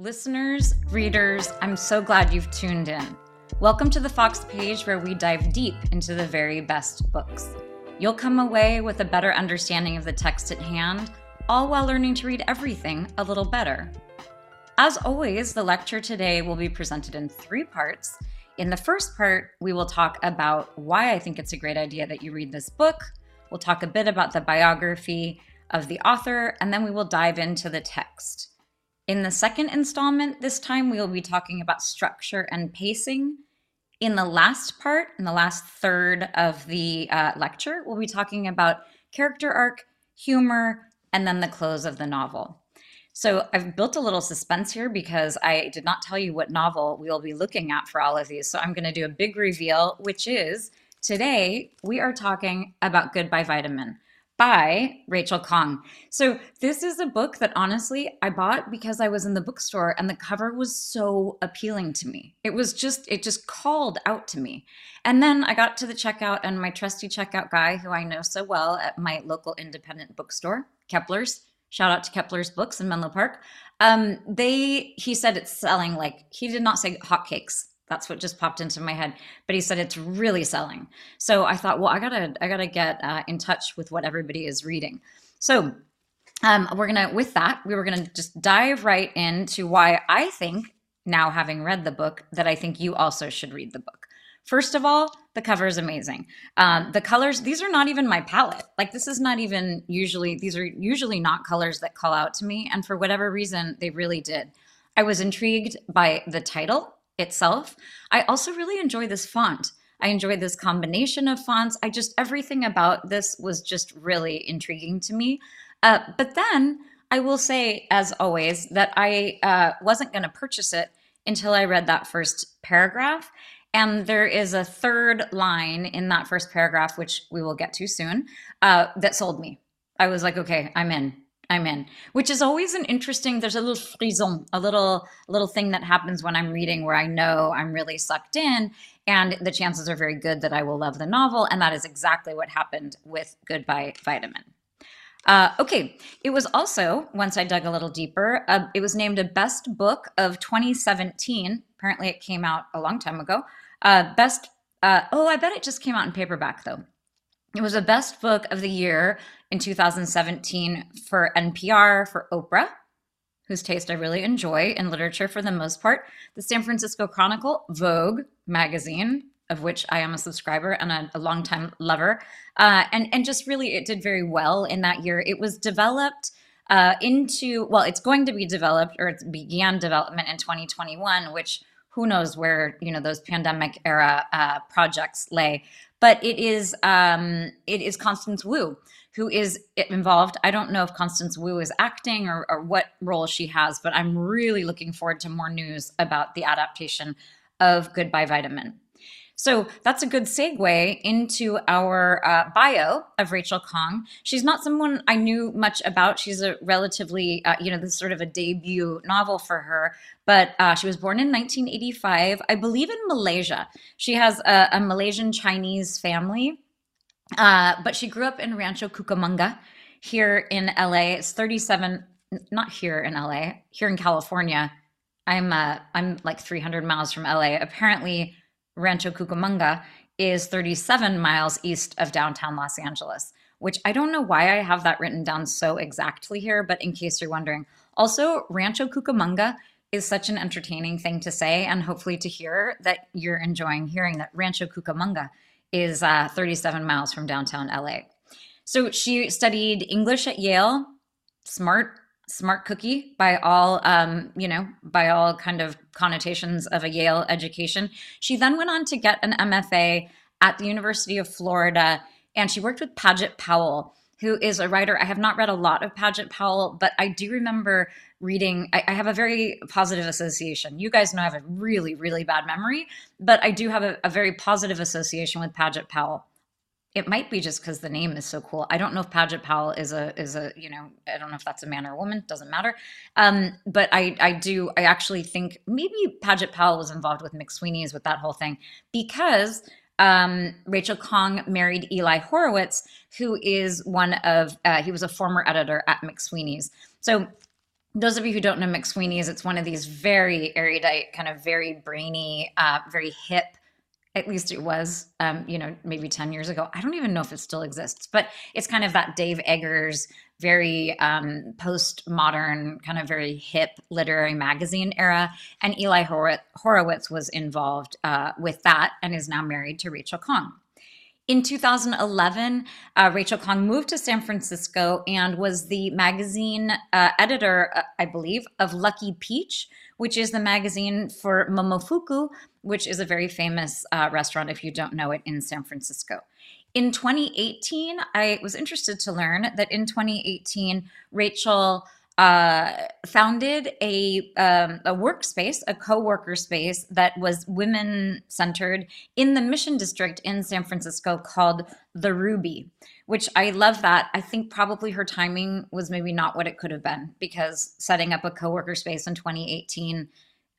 Listeners, readers, I'm so glad you've tuned in. Welcome to the Fox page where we dive deep into the very best books. You'll come away with a better understanding of the text at hand, all while learning to read everything a little better. As always, the lecture today will be presented in three parts. In the first part, we will talk about why I think it's a great idea that you read this book. We'll talk a bit about the biography of the author, and then we will dive into the text. In the second installment, this time we will be talking about structure and pacing. In the last part, in the last third of the uh, lecture, we'll be talking about character arc, humor, and then the close of the novel. So I've built a little suspense here because I did not tell you what novel we'll be looking at for all of these. So I'm going to do a big reveal, which is today we are talking about Goodbye Vitamin by Rachel Khong. So, this is a book that honestly I bought because I was in the bookstore and the cover was so appealing to me. It was just, it just called out to me. And then I got to the checkout, and my trusty checkout guy, who I know so well at my local independent bookstore, Kepler's, shout out to Kepler's Books in Menlo Park. Um, they, he said it's selling like, he did not say hotcakes that's what just popped into my head. But he said it's really selling. So i thought well i gotta i gotta get uh, in touch with what everybody is reading. So um, we're gonna with that we were gonna just dive right into why i think now having read the book that i think you also should read the book. First of all the cover is amazing. Um, the colors these are not even my palette. Like this is not even usually these are usually not colors that call out to me. And for whatever reason they really did. I was intrigued by the title itself. I also really enjoy this font. I enjoy this combination of fonts. I just, everything about this was just really intriguing to me. Uh, but then I will say, as always, that I uh, wasn't going to purchase it until I read that first paragraph. And there is a third line in that first paragraph, which we will get to soon, uh, that sold me. I was like, okay, I'm in. I'm in, which is always an interesting. There's a little frisson, a little little thing that happens when I'm reading where I know I'm really sucked in, and the chances are very good that I will love the novel, and that is exactly what happened with Goodbye Vitamin. Uh, okay, it was also once I dug a little deeper, uh, it was named a best book of 2017. Apparently, it came out a long time ago. Uh, best. Uh, oh, I bet it just came out in paperback though. It was the best book of the year in 2017 for NPR, for Oprah, whose taste I really enjoy in literature for the most part, the San Francisco Chronicle, Vogue magazine, of which I am a subscriber and a, a longtime lover, uh, and and just really it did very well in that year. It was developed. Uh, into well, it's going to be developed, or it began development in 2021, which who knows where you know those pandemic era uh, projects lay but it is um, it is Constance Wu who is involved. I don't know if Constance Wu is acting or, or what role she has, but I'm really looking forward to more news about the adaptation of Goodbye Vitamin. So that's a good segue into our uh, bio of Rachel Khong. She's not someone I knew much about. She's a relatively, uh, you know, this sort of a debut novel for her, but uh, she was born in 1985, I believe in Malaysia. She has a, a Malaysian Chinese family, uh, but she grew up in Rancho Cucamonga here in LA. It's 37, not here in LA, here in California. I'm uh, I'm like 300 miles from LA. Apparently, Rancho Cucamonga is 37 miles east of downtown Los Angeles, which I don't know why I have that written down so exactly here, but in case you're wondering. Also, Rancho Cucamonga is such an entertaining thing to say and hopefully to hear that you're enjoying hearing that Rancho Cucamonga is uh, 37 miles from downtown LA. So she studied English at Yale, smart smart cookie by all um, you know by all kind of connotations of a yale education. She then went on to get an mfa at the university of florida and she worked with padgett powell who is a writer. I have not read a lot of padgett powell but i do remember reading I, I have a very positive association. You guys know i have a really really bad memory but i do have a, a very positive association with padgett powell it might be just because the name is so cool. I don't know if Padgett Powell is a is a you know I don't know if that's a man or a woman. Doesn't matter. Um, but I I do I actually think maybe Padgett Powell was involved with McSweeney's with that whole thing because um, Rachel Khong married Eli Horowitz, who is one of uh, he was a former editor at McSweeney's. So those of you who don't know McSweeney's, it's one of these very erudite, kind of very brainy, uh, very hip. At least it was, um, you know, maybe 10 years ago. I don't even know if it still exists, but it's kind of that Dave Eggers, very um, postmodern, kind of very hip literary magazine era. And Eli Horowitz was involved uh, with that and is now married to Rachel Khong. In 2011, uh, Rachel Khong moved to San Francisco and was the magazine uh, editor, uh, I believe, of Lucky Peach, which is the magazine for Momofuku, which is a very famous uh, restaurant, if you don't know it, in San Francisco. In 2018, I was interested to learn that in 2018, Rachel uh, founded a um, a workspace, a co-worker space that was women centered in the Mission District in San Francisco called the Ruby, which I love. That I think probably her timing was maybe not what it could have been because setting up a co-worker space in 2018.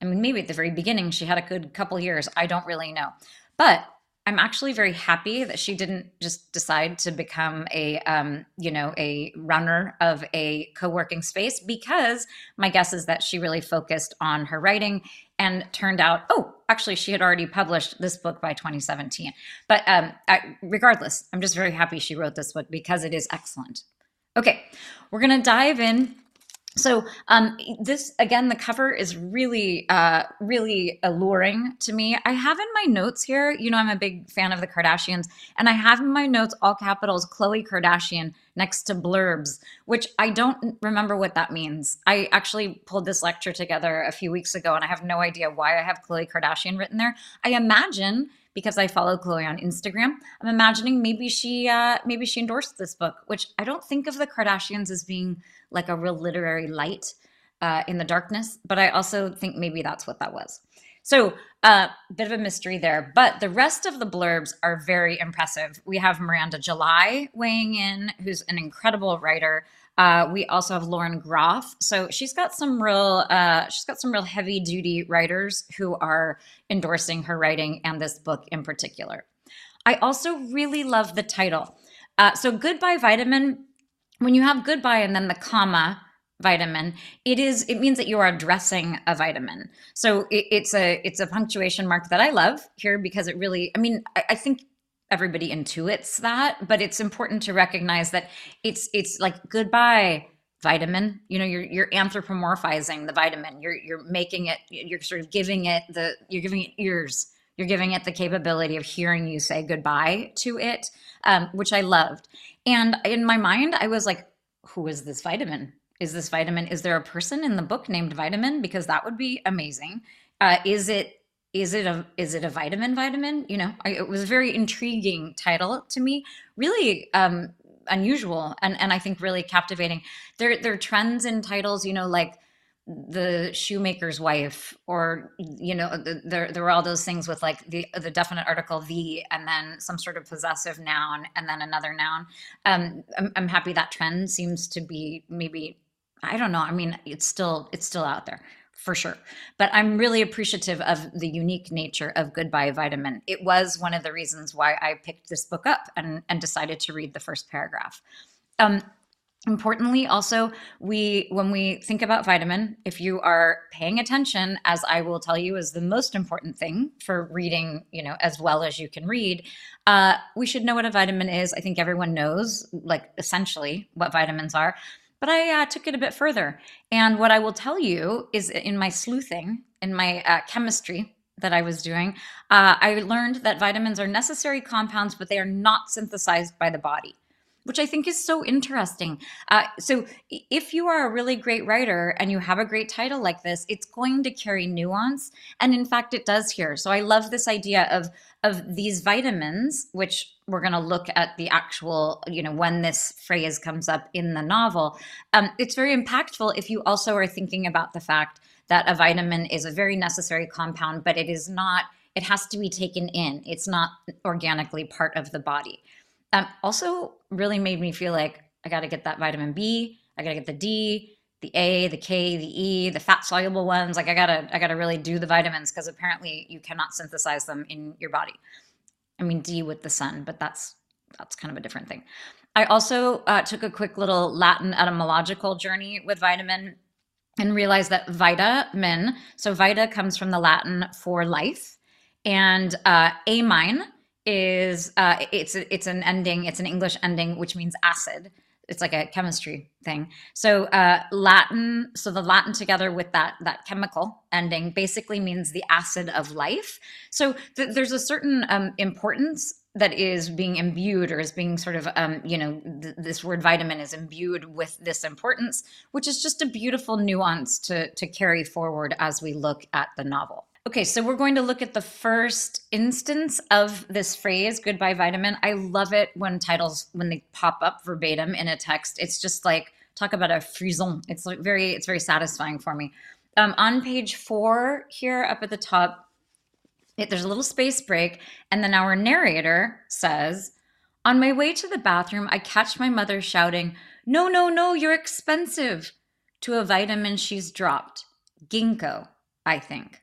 I mean, maybe at the very beginning she had a good couple years. I don't really know, but I'm actually very happy that she didn't just decide to become a, um, you know, a runner of a co-working space because my guess is that she really focused on her writing and turned out, oh, actually, she had already published this book by 2017. But um, I, regardless, I'm just very happy she wrote this book because it is excellent. Okay, we're to dive in so um, this again, the cover is really, uh, really alluring to me. I have in my notes here, you know, I'm a big fan of the Kardashians, and I have in my notes all capitals Khloe Kardashian next to blurbs, which I don't remember what that means. I actually pulled this lecture together a few weeks ago, and I have no idea why I have Khloe Kardashian written there. I imagine because I follow Khloe on Instagram. I'm imagining maybe she uh, maybe she endorsed this book, which I don't think of the Kardashians as being like a real literary light uh, in the darkness, but I also think maybe that's what that was. So, a uh, bit of a mystery there, but the rest of the blurbs are very impressive. We have Miranda July weighing in, who's an incredible writer. Uh, we also have Lauren Groff. So she's got some real, uh, she's got some real heavy duty writers who are endorsing her writing and this book in particular. I also really love the title. Uh, so Goodbye Vitamin, when you have goodbye and then the comma, vitamin it is it means that you are addressing a vitamin so it, it's a it's a punctuation mark that i love here because it really i mean I, I, think everybody intuits that, but it's important to recognize that it's it's like goodbye vitamin. You know, you're you're anthropomorphizing the vitamin. You're you're making it. You're sort of giving it the. You're giving it ears. You're giving it the capability of hearing you say goodbye to it, um, which I loved. And in my mind, I was like, "Who is this vitamin? Is this vitamin? Is there a person in the book named Vitamin? Because that would be amazing. Uh, is it is it a is it a vitamin vitamin you know it was a very intriguing title to me really um unusual and and i think really captivating there there are trends in titles you know like the shoemaker's wife or you know the, there there were all those things with like the the definite article the and then some sort of possessive noun and then another noun um i'm, I'm happy that trend seems to be maybe i don't know i mean it's still it's still out there for sure. But I'm really appreciative of the unique nature of Goodbye Vitamin. It was one of the reasons why I picked this book up and, and decided to read the first paragraph. Um, importantly also we when we think about vitamin if you are paying attention as i will tell you is the most important thing for reading you know as well as you can read uh, we should know what a vitamin is i think everyone knows like essentially what vitamins are but I uh, took it a bit further. And what I will tell you is in my sleuthing, in my uh, chemistry that I was doing, uh, I learned that vitamins are necessary compounds, but they are not synthesized by the body which I think is so interesting. Uh, so, if you are a really great writer and you have a great title like this, it's going to carry nuance, and in fact, it does here. So, I love this idea of of these vitamins, which we're going to look at the actual, you know, when this phrase comes up in the novel. Um, it's very impactful if you also are thinking about the fact that a vitamin is a very necessary compound, but it is not. It has to be taken in. It's not organically part of the body um, also really made me feel like I got to get that vitamin B, I got to get the D, the A, the K, the E, the fat soluble ones. Like I gotta, I gotta really do the vitamins because apparently you cannot synthesize them in your body. I mean D with the sun, but that's that's kind of a different thing. I also uh, took a quick little Latin etymological journey with vitamin and realized that vitamin, so vita comes from the Latin for life, and uh, amine is uh, it's it's an ending, it's an English ending which means acid. It's like a chemistry thing. So uh, Latin, so the Latin together with that that chemical ending basically means the acid of life. So th- there's a certain um, importance that is being imbued or is being sort of um, you know th- this word vitamin is imbued with this importance which is just a beautiful nuance to to carry forward as we look at the novel okay so we're going to look at the first instance of this phrase goodbye vitamin. I love it when titles when they pop up verbatim in a text. It's just like talk about a frisson. It's like very it's very satisfying for me. Um, on page four here up at the top it, there's a little space break, and then our narrator says, On my way to the bathroom, I catch my mother shouting, No, no, no, you're expensive, to a vitamin she's dropped. Ginkgo, I think.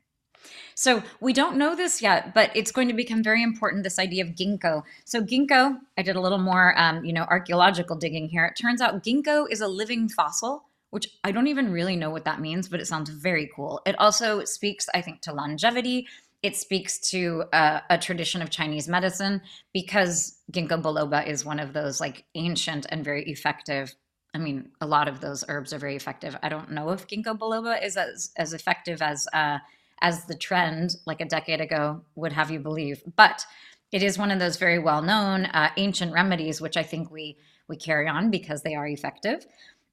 So we don't know this yet, but it's going to become very important. This idea of ginkgo. So ginkgo, I did a little more, um, you know, archaeological digging here. It turns out ginkgo is a living fossil, which I don't even really know what that means, but it sounds very cool. It also speaks, I think, to longevity it speaks to uh, a tradition of Chinese medicine because ginkgo biloba is one of those like ancient and very effective. I mean, a lot of those herbs are very effective. I don't know if ginkgo biloba is as as effective as uh, as the trend like a decade ago would have you believe, but it is one of those very well known uh, ancient remedies, which I think we we carry on because they are effective.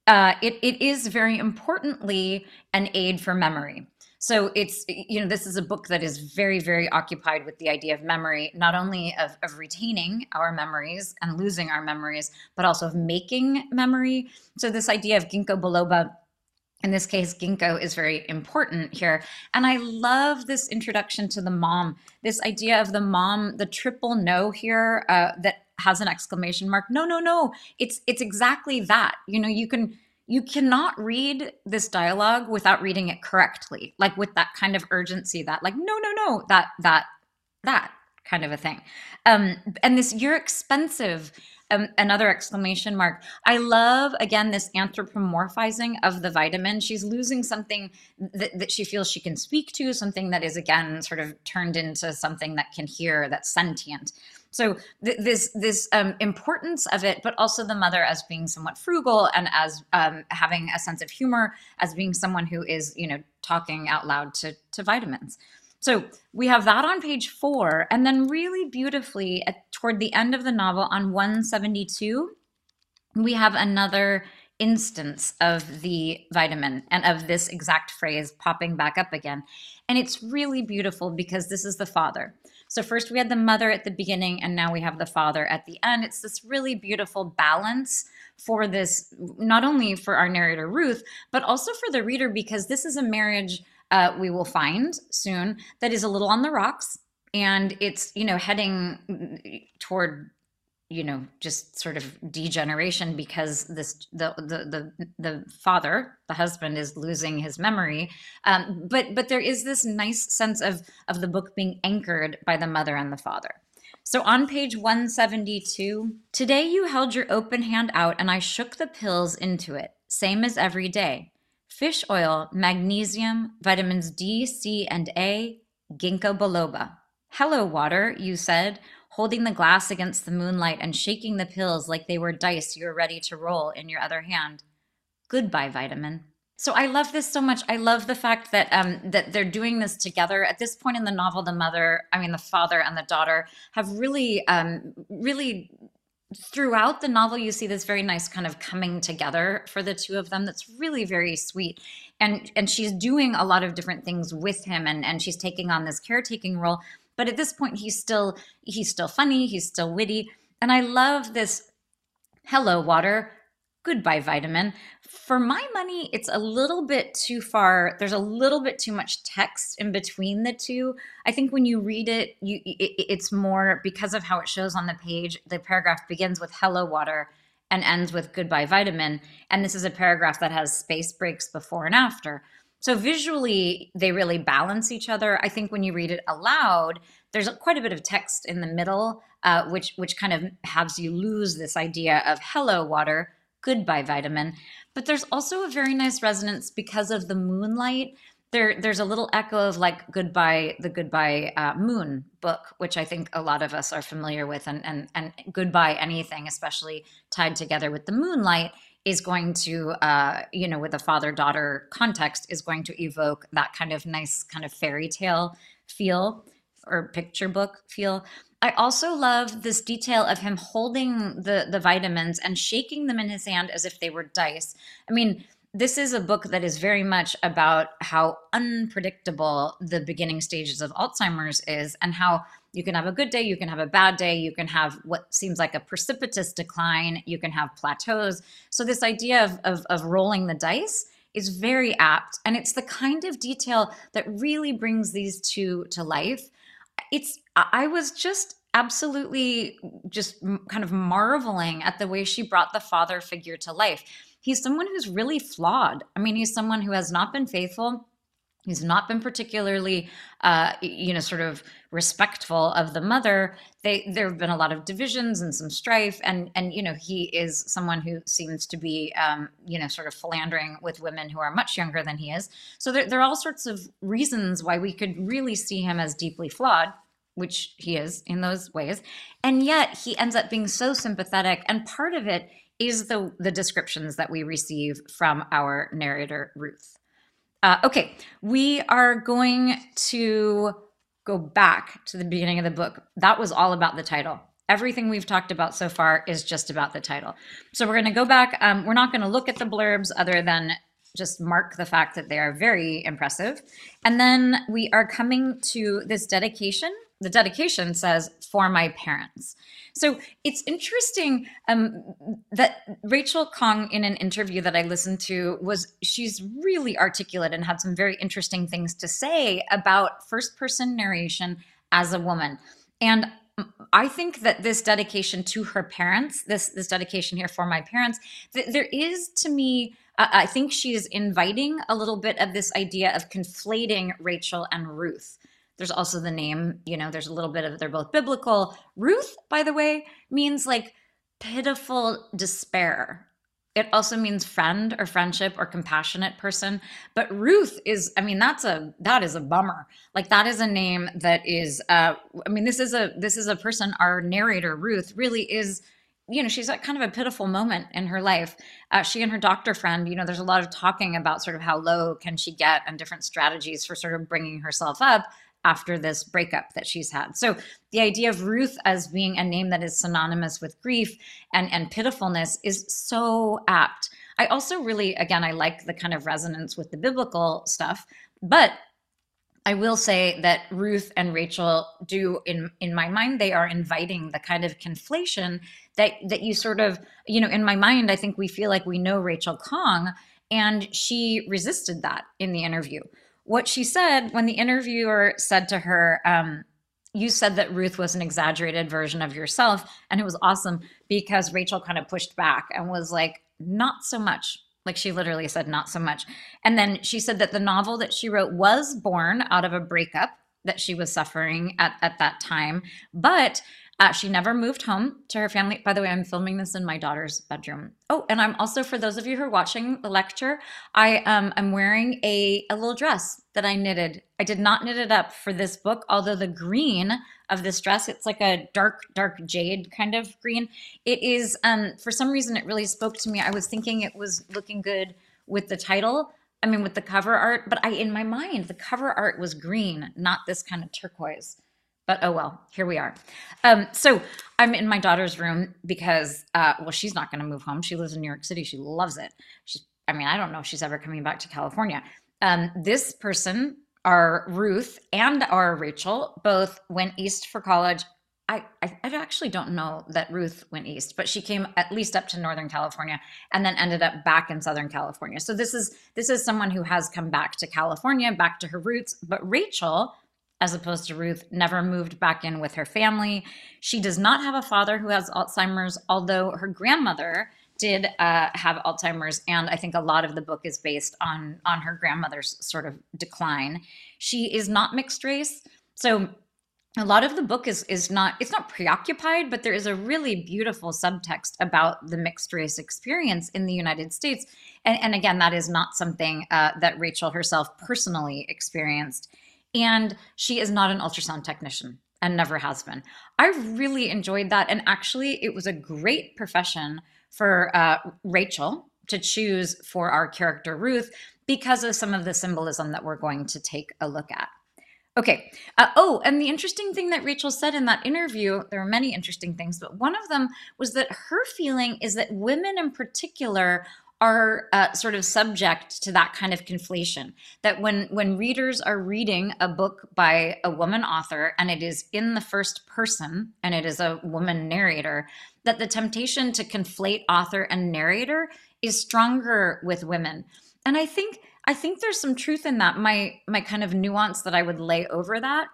Uh, it, it is very importantly an aid for memory. So it's, you know, this is a book that is very, very occupied with the idea of memory, not only of, of retaining our memories and losing our memories, but also of making memory. So this idea of ginkgo biloba in this case, ginkgo is very important here. And I love this introduction to the mom, this idea of the mom, the triple no here uh, that has an exclamation mark. No, no, no. It's it's exactly that. You know, you can you cannot read this dialogue without reading it correctly like with that kind of urgency that like no no no that that that kind of a thing um and this you're expensive um, another exclamation mark. I love again this anthropomorphizing of the vitamin. She's losing something that, she feels she can speak to something that is again sort of turned into something that can hear that's sentient. So th- this this um, importance of it, but also the mother as being somewhat frugal and as um, having a sense of humor, as being someone who is you know talking out loud to to vitamins. So we have that on page four, and then really beautifully at, toward the end of the novel on 172, we have another instance of the vitamin and of this exact phrase popping back up again. And it's really beautiful because this is the father. So first we had the mother at the beginning and now we have the father at the end. It's this really beautiful balance for this, not only for our narrator Ruth, but also for the reader because this is a marriage uh, we will find soon that is a little on the rocks. And it's you know heading toward you know just sort of degeneration because this the the the, the father the husband is losing his memory. Um, but but there is this nice sense of of the book being anchored by the mother and the father. So on page 172 today you held your open hand out and i shook the pills into it same as every day fish oil magnesium vitamins d c and a ginkgo biloba hello water you said holding the glass against the moonlight and shaking the pills like they were dice you were ready to roll in your other hand. Goodbye, vitamin. So I love this so much. I love the fact that um, that they're doing this together. At this point in the novel, the mother, I mean, the father and the daughter have really, um, really throughout the novel you see this very nice kind of coming together for the two of them that's really very sweet and and she's doing a lot of different things with him and and she's taking on this caretaking role but at this point, he's still he's still funny, he's still witty, and I love this. Hello, water. Goodbye, vitamin. For my money, it's a little bit too far. There's a little bit too much text in between the two. I think when you read it, you it, it's more because of how it shows on the page. The paragraph begins with "Hello, water." and ends with goodbye vitamin and this is a paragraph that has space breaks before and after so visually, they really balance each other. I think when you read it aloud, there's quite a bit of text in the middle, uh, which which kind of has you lose this idea of hello water, goodbye vitamin. But there's also a very nice resonance because of the moonlight. There, there's a little echo of like goodbye, the goodbye uh, moon book, which I think a lot of us are familiar with, and and and goodbye anything, especially tied together with the moonlight, is going to, uh, you know, with a father daughter context, is going to evoke that kind of nice kind of fairy tale feel or picture book feel. I also love this detail of him holding the the vitamins and shaking them in his hand as if they were dice. I mean, this is a book that is very much about how unpredictable the beginning stages of Alzheimer's is and how you can have a good day, you can have a bad day, you can have what seems like a precipitous decline, you can have plateaus. So this idea of, of, of rolling the dice is very apt. And it's the kind of detail that really brings these two to life it's I was just absolutely just kind of marveling at the way she brought the father figure to life. He's someone who's really flawed. I mean, he's someone who has not been faithful. He's not been particularly, uh, you know, sort of respectful of the mother. They, there have been a lot of divisions and some strife, and and you know, he is someone who seems to be, um, you know, sort of philandering with women who are much younger than he is. So there, there are all sorts of reasons why we could really see him as deeply flawed which he is in those ways. And yet he ends up being so sympathetic. And part of it is the, the descriptions that we receive from our narrator, Ruth. Uh, okay, we are going to go back to the beginning of the book. That was all about the title. Everything we've talked about so far is just about the title. So we're going to go back. Um, we're not going to look at the blurbs other than just mark the fact that they are very impressive. And then we are coming to this dedication the dedication says for my parents so it's interesting um, that rachel Khong, in an interview that i listened to was she's really articulate and had some very interesting things to say about first person narration as a woman and I think that this dedication to her parents, this this dedication here for my parents, th- there is to me, uh, I think she's inviting a little bit of this idea of conflating Rachel and Ruth. There's also the name, you know, there's a little bit of, they're both biblical. Ruth, by the way, means like pitiful despair. It also means friend or friendship or compassionate person. But Ruth is, I mean, that's a, that is a bummer. Like that is a name that is, uh, I mean, this is a, this is a person, our narrator, Ruth, really is you know she's at kind of a pitiful moment in her life uh, she and her doctor friend you know there's a lot of talking about sort of how low can she get and different strategies for sort of bringing herself up after this breakup that she's had. So the idea of Ruth as being a name that is synonymous with grief and, and pitifulness is so apt. I also really, again, I like the kind of resonance with the biblical stuff, but I will say that Ruth and Rachel do in in my mind they are inviting the kind of conflation that that you sort of you know in my mind I think we feel like we know Rachel Khong and she resisted that in the interview what she said when the interviewer said to her, um, you said that Ruth was an exaggerated version of yourself. And it was awesome because Rachel kind of pushed back and was like, not so much. Like she literally said, not so much. And then she said that the novel that she wrote was born out of a breakup that she was suffering at, at that time. But uh, she never moved home to her family. By the way, I'm filming this in my daughter's bedroom. Oh, and I'm also for those of you who are watching the lecture, I um I'm wearing a a little dress that I knitted. I did not knit it up for this book, although the green of this dress, it's like a dark dark jade kind of green. It is um for some reason it really spoke to me. I was thinking it was looking good with the title. I mean with the cover art, but I in my mind the cover art was green, not this kind of turquoise but oh well, here we are. Um, so I'm in my daughter's room because, uh, well, she's not going to move home. She lives in New York City. She loves it. She's, I mean, I don't know if she's ever coming back to California. Um, this person, our Ruth and our Rachel, both went east for college. I, I, I actually don't know that Ruth went east, but she came at least up to Northern California and then ended up back in Southern California. So this is this is someone who has come back to California, back to her roots. But Rachel as opposed to Ruth, never moved back in with her family. She does not have a father who has Alzheimer's, although her grandmother did uh, have Alzheimer's, and I think a lot of the book is based on on her grandmother's sort of decline. She is not mixed race, so a lot of the book is is not it's not preoccupied but there is a really beautiful subtext about the mixed race experience in the united states and, and again that is not something uh, that rachel herself personally experienced and she is not an ultrasound technician and never has been i really enjoyed that and actually it was a great profession for uh, rachel to choose for our character ruth because of some of the symbolism that we're going to take a look at Okay. Uh, oh, and the interesting thing that Rachel said in that interview, there were many interesting things, but one of them was that her feeling is that women in particular are uh, sort of subject to that kind of conflation that when when readers are reading a book by a woman author and it is in the first person and it is a woman narrator that the temptation to conflate author and narrator is stronger with women and i think I think there's some truth in that. My my kind of nuance that I would lay over that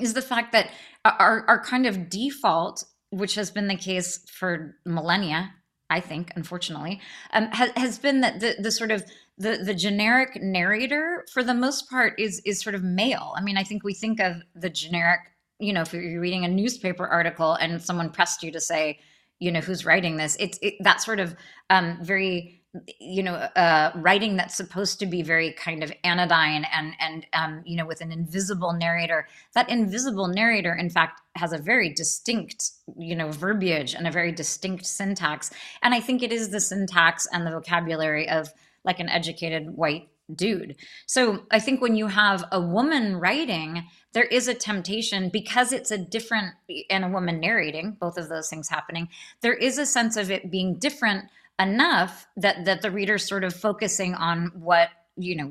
is the fact that our our kind of default, which has been the case for millennia, I think, unfortunately, um, has, has been that the the sort of the the generic narrator, for the most part, is is sort of male. I mean, I think we think of the generic, you know, if you're reading a newspaper article and someone pressed you to say, you know, who's writing this, it's it, that sort of um, very you know uh, writing that's supposed to be very kind of anodyne and and um, you know with an invisible narrator. That invisible narrator in fact has a very distinct you know verbiage and a very distinct syntax. And i think it is the syntax and the vocabulary of like an educated white dude. So i think when you have a woman writing there is a temptation because it's a different and a woman narrating both of those things happening there is a sense of it being different enough that that the reader's sort of focusing on what you know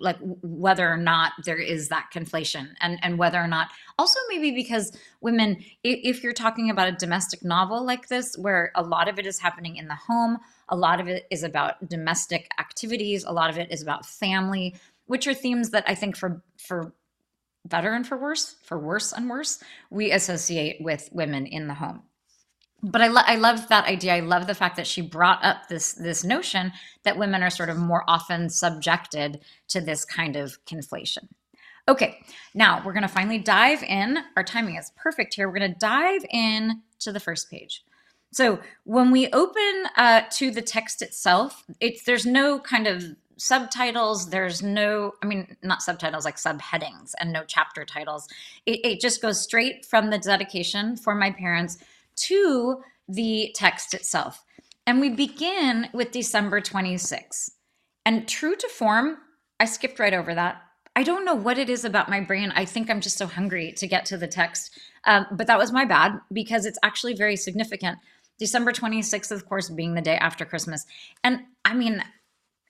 like whether or not there is that conflation and and whether or not also maybe because women if you're talking about a domestic novel like this where a lot of it is happening in the home a lot of it is about domestic activities a lot of it is about family which are themes that i think for for better and for worse for worse and worse we associate with women in the home but I, lo- I love that idea. I love the fact that she brought up this this notion that women are sort of more often subjected to this kind of conflation. Okay, now we're going to finally dive in. Our timing is perfect here. We're going to dive in to the first page. So when we open uh, to the text itself, it's there's no kind of subtitles. There's no, I mean, not subtitles like subheadings and no chapter titles. It, it just goes straight from the dedication for my parents to the text itself. And we begin with December 26. And true to form, I skipped right over that. I don't know what it is about my brain. I think I'm just so hungry to get to the text. Um, but that was my bad because it's actually very significant. December 26th, of course, being the day after Christmas. And I mean,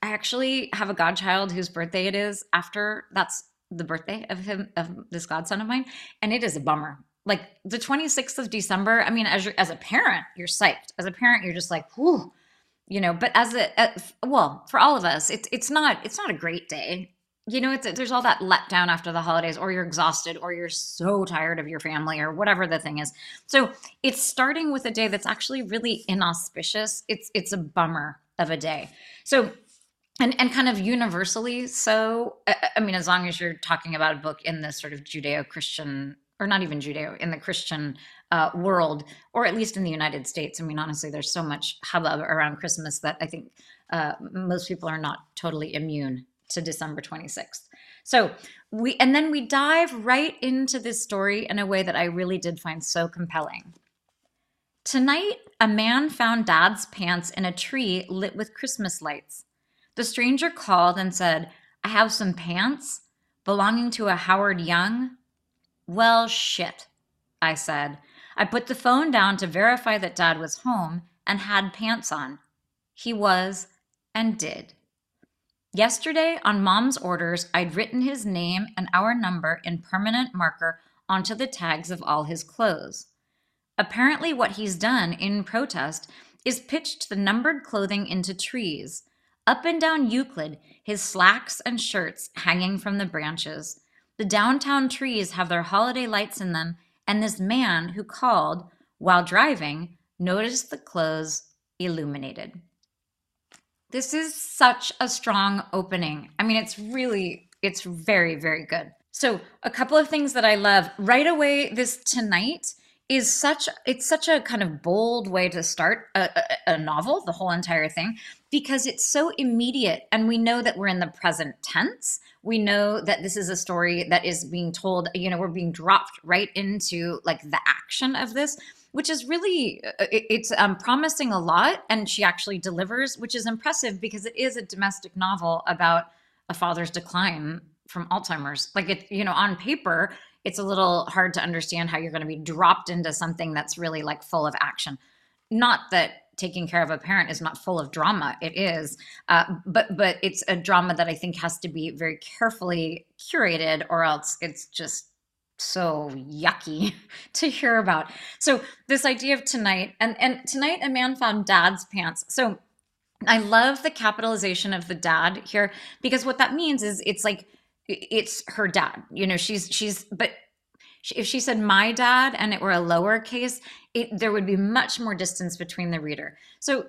I actually have a godchild whose birthday it is after that's the birthday of him, of this godson of mine. And it is a bummer like the 26th of December, I mean, as you as a parent, you're psyched. As a parent, you're just like, whew, you know. But as a, a well, for all of us, it's it's not it's not a great day. You know, it's there's all that letdown after the holidays, or you're exhausted, or you're so tired of your family, or whatever the thing is. So it's starting with a day that's actually really inauspicious. It's it's a bummer of a day. So and and kind of universally so i mean as long as you're talking about a book in this sort of judeo-christian or not even Judeo, in the Christian uh, world, or at least in the United States. I mean, honestly, there's so much hubbub around Christmas that I think uh, most people are not totally immune to December 26th. So we, and then we dive right into this story in a way that I really did find so compelling. Tonight, a man found dad's pants in a tree lit with Christmas lights. The stranger called and said, I have some pants belonging to a Howard Young well, shit, I said. I put the phone down to verify that Dad was home and had pants on. He was and did. Yesterday, on Mom's orders, I'd written his name and our number in permanent marker onto the tags of all his clothes. Apparently, what he's done in protest is pitched the numbered clothing into trees. Up and down Euclid, his slacks and shirts hanging from the branches. The downtown trees have their holiday lights in them, and this man who called while driving noticed the clothes illuminated. This is such a strong opening. I mean, it's really, it's very, very good. So, a couple of things that I love right away this tonight is such it's such a kind of bold way to start a, a, a, novel the whole entire thing because it's so immediate and we know that we're in the present tense we know that this is a story that is being told you know we're being dropped right into like the action of this which is really uh, it's um, promising a lot and she actually delivers which is impressive because it is a domestic novel about a father's decline from alzheimer's like it you know on paper it's a little hard to understand how you're going to be dropped into something that's really like full of action. Not that taking care of a parent is not full of drama. It is uh, but but it's a drama that i think has to be very carefully curated or else it's just so yucky to hear about. So this idea of tonight and and tonight a man found dad's pants. So i love the capitalization of the dad here because what that means is it's like it's her dad. You know she's she's but if she said my dad and it were a lowercase it, there would be much more distance between the reader. So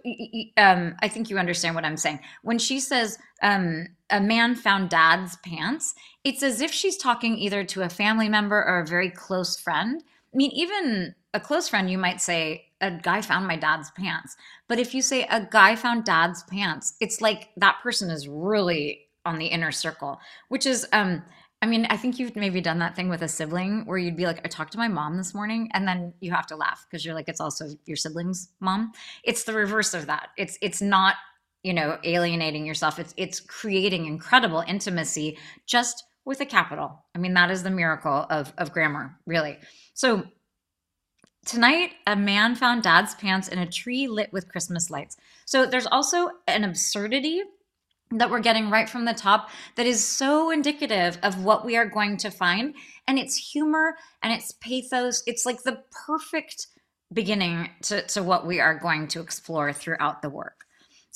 um, i think you understand what i'm saying. When she says um, a man found dad's pants it's as if she's talking either to a family member or a very close friend. I mean even a close friend you might say a guy found my dad's pants. But if you say a guy found dad's pants it's like that person is really on the inner circle, which is, um, I mean, I think you've maybe done that thing with a sibling where you'd be like, I talked to my mom this morning, and then you have to laugh because you're like, it's also your sibling's mom. It's the reverse of that. It's it's not, you know, alienating yourself. It's it's creating incredible intimacy just with a capital. I mean, that is the miracle of of grammar, really. So Tonight, a man found dad's pants in a tree lit with Christmas lights. So there's also an absurdity that we're getting right from the top that is so indicative of what we are going to find. And it's humor and it's pathos. It's like the perfect beginning to, to what we are going to explore throughout the work.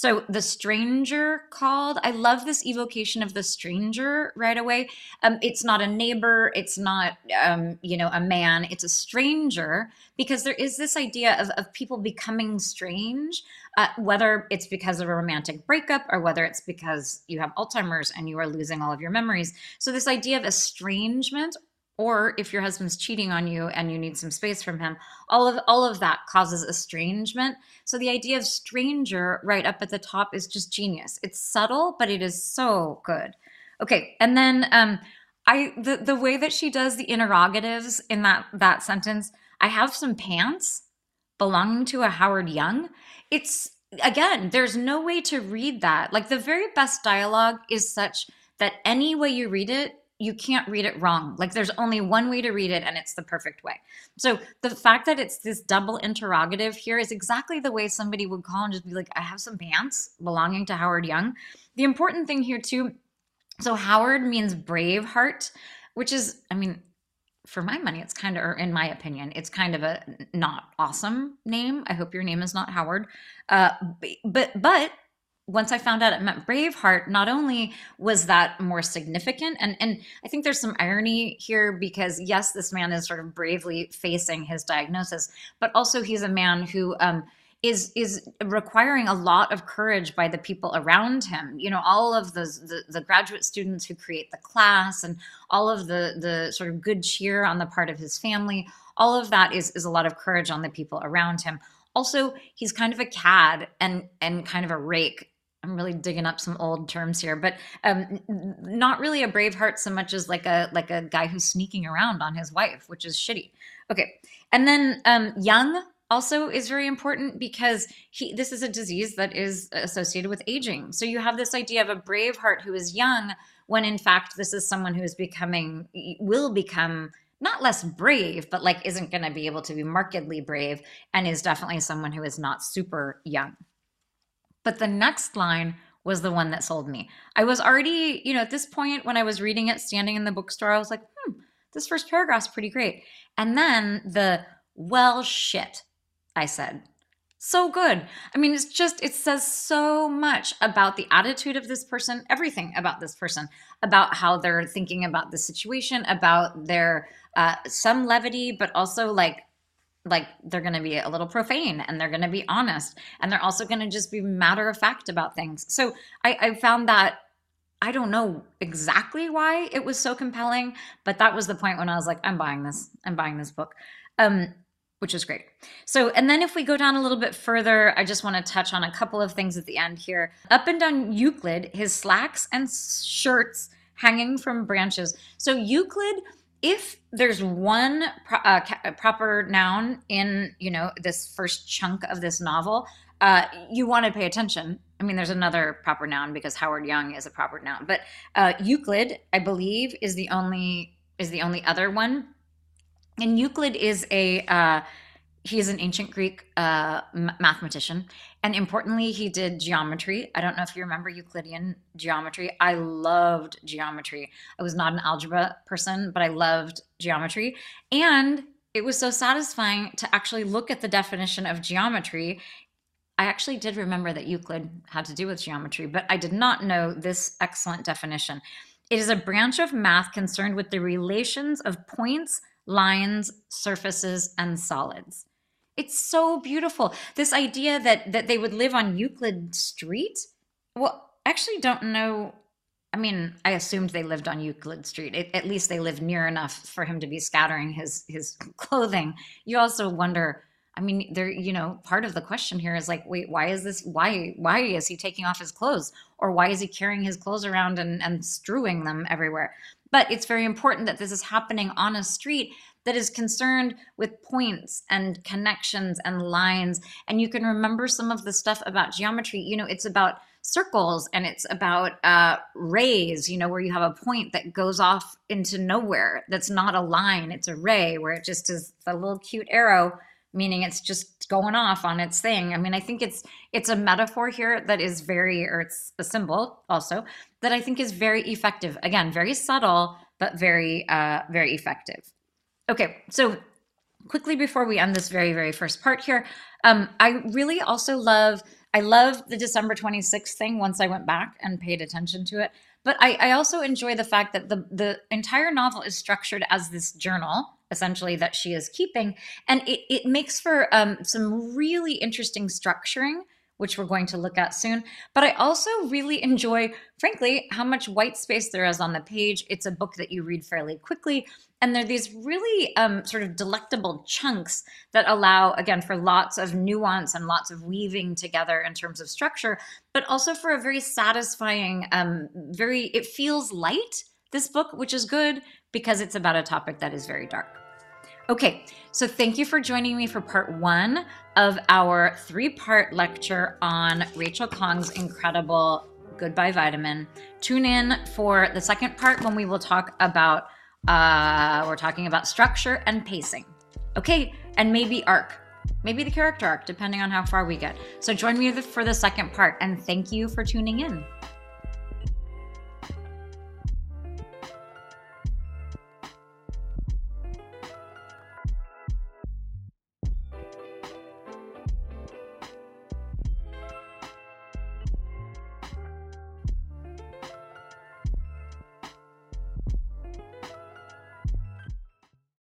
So the stranger called. I love this evocation of the stranger right away. Um, it's not a neighbor. It's not um, you know a man. It's a stranger because there is this idea of of people becoming strange, uh, whether it's because of a romantic breakup or whether it's because you have Alzheimer's and you are losing all of your memories. So this idea of estrangement or if your husband's cheating on you and you need some space from him all of all of that causes estrangement. So the idea of stranger right up at the top is just genius. It's subtle but it is so good. Okay and then um i the, the way that she does the interrogatives in that that sentence i have some pants belonging to a howard young. It's again there's no way to read that. Like the very best dialogue is such that any way you read it you can't read it wrong. Like there's only one way to read it and it's the perfect way. So the fact that it's this double interrogative here is exactly the way somebody would call and just be like, I have some pants belonging to Howard Young. The important thing here too, so Howard means brave heart, which is, I mean, for my money, it's kind of, or in my opinion, it's kind of a not awesome name. I hope your name is not Howard. Uh, but, but once I found out it meant Braveheart, not only was that more significant, and, and I think there's some irony here because, yes, this man is sort of bravely facing his diagnosis, but also he's a man who um, is is requiring a lot of courage by the people around him. You know, all of the, the, the graduate students who create the class and all of the the sort of good cheer on the part of his family. All of that is is a lot of courage on the people around him. Also, he's kind of a cad and and kind of a rake I'm really digging up some old terms here, but um, not really a brave heart so much as like a like a guy who's sneaking around on his wife, which is shitty. Okay, and then um, young also is very important because he this is a disease that is associated with aging. So you have this idea of a brave heart who is young, when in fact this is someone who is becoming will become not less brave, but like isn't going to be able to be markedly brave, and is definitely someone who is not super young. But the next line was the one that sold me. I was already, you know, at this point when I was reading it standing in the bookstore, I was like, hmm, this first paragraph's pretty great. And then the, well, shit, I said. So good. I mean, it's just, it says so much about the attitude of this person, everything about this person, about how they're thinking about the situation, about their, uh, some levity, but also like like they're going to be a little profane and they're going to be honest and they're also going to just be matter of fact about things so I, I found that I don't know exactly why it was so compelling, but that was the point when I was like, I'm buying this. I'm buying this book. Um, which is great. So, and then if we go down a little bit further, I just want to touch on a couple of things at the end here. Up and down Euclid, his slacks and shirts hanging from branches. So, Euclid, if there's one pro- uh, ca- proper noun in you know this first chunk of this novel, uh, you want to pay attention. I mean, there's another proper noun because Howard Young is a proper noun, but uh, Euclid, I believe, is the only is the only other one and Euclid is a he is an ancient Greek uh, mathematician, and importantly, he did geometry. I don't know if you remember Euclidean geometry. I loved geometry. I was not an algebra person, but I loved geometry, and it was so satisfying to actually look at the definition of geometry. I actually did remember that Euclid had to do with geometry, but I did not know this excellent definition. It is a branch of math concerned with the relations of points lines, surfaces, and solids. It's so beautiful. This idea that that they would live on Euclid Street. Well, actually don't know. I mean, I assumed they lived on Euclid Street. It, at least they lived near enough for him to be scattering his his clothing. You also wonder. I mean, there. You know, part of the question here is like, wait, why is this? Why why is he taking off his clothes, or why is he carrying his clothes around and and strewing them everywhere? But it's very important that this is happening on a street that is concerned with points and connections and lines. And you can remember some of the stuff about geometry. You know, it's about circles and it's about uh, rays, you know, where you have a point that goes off into nowhere. That's not a line, it's a ray where it just is a little cute arrow meaning it's just going off on its thing. I mean, I think it's it's a metaphor here that is very or it's a symbol also that I think is very effective. Again, very subtle but very uh very effective. Okay, so quickly before we end this very very first part here, um I really also love I love the December 26th thing once I went back and paid attention to it. But I, I also enjoy the fact that the the entire novel is structured as this journal essentially that she is keeping. And it, it makes for um, some really interesting structuring, which we're going to look at soon. But I also really enjoy, frankly, how much white space there is on the page. It's a book that you read fairly quickly. And there are these really um, sort of delectable chunks that allow, again, for lots of nuance and lots of weaving together in terms of structure, but also for a very satisfying, um, very, it feels light, this book, which is good because it's about a topic that is very dark. Okay, so thank you for joining me for part one of our three part lecture on Rachel Khong's incredible Goodbye Vitamin. Tune in for the second part when we will talk about, uh, we're talking about structure and pacing. Okay, and maybe arc, maybe the character arc, depending on how far we get. So join me for the second part, and thank you for tuning in.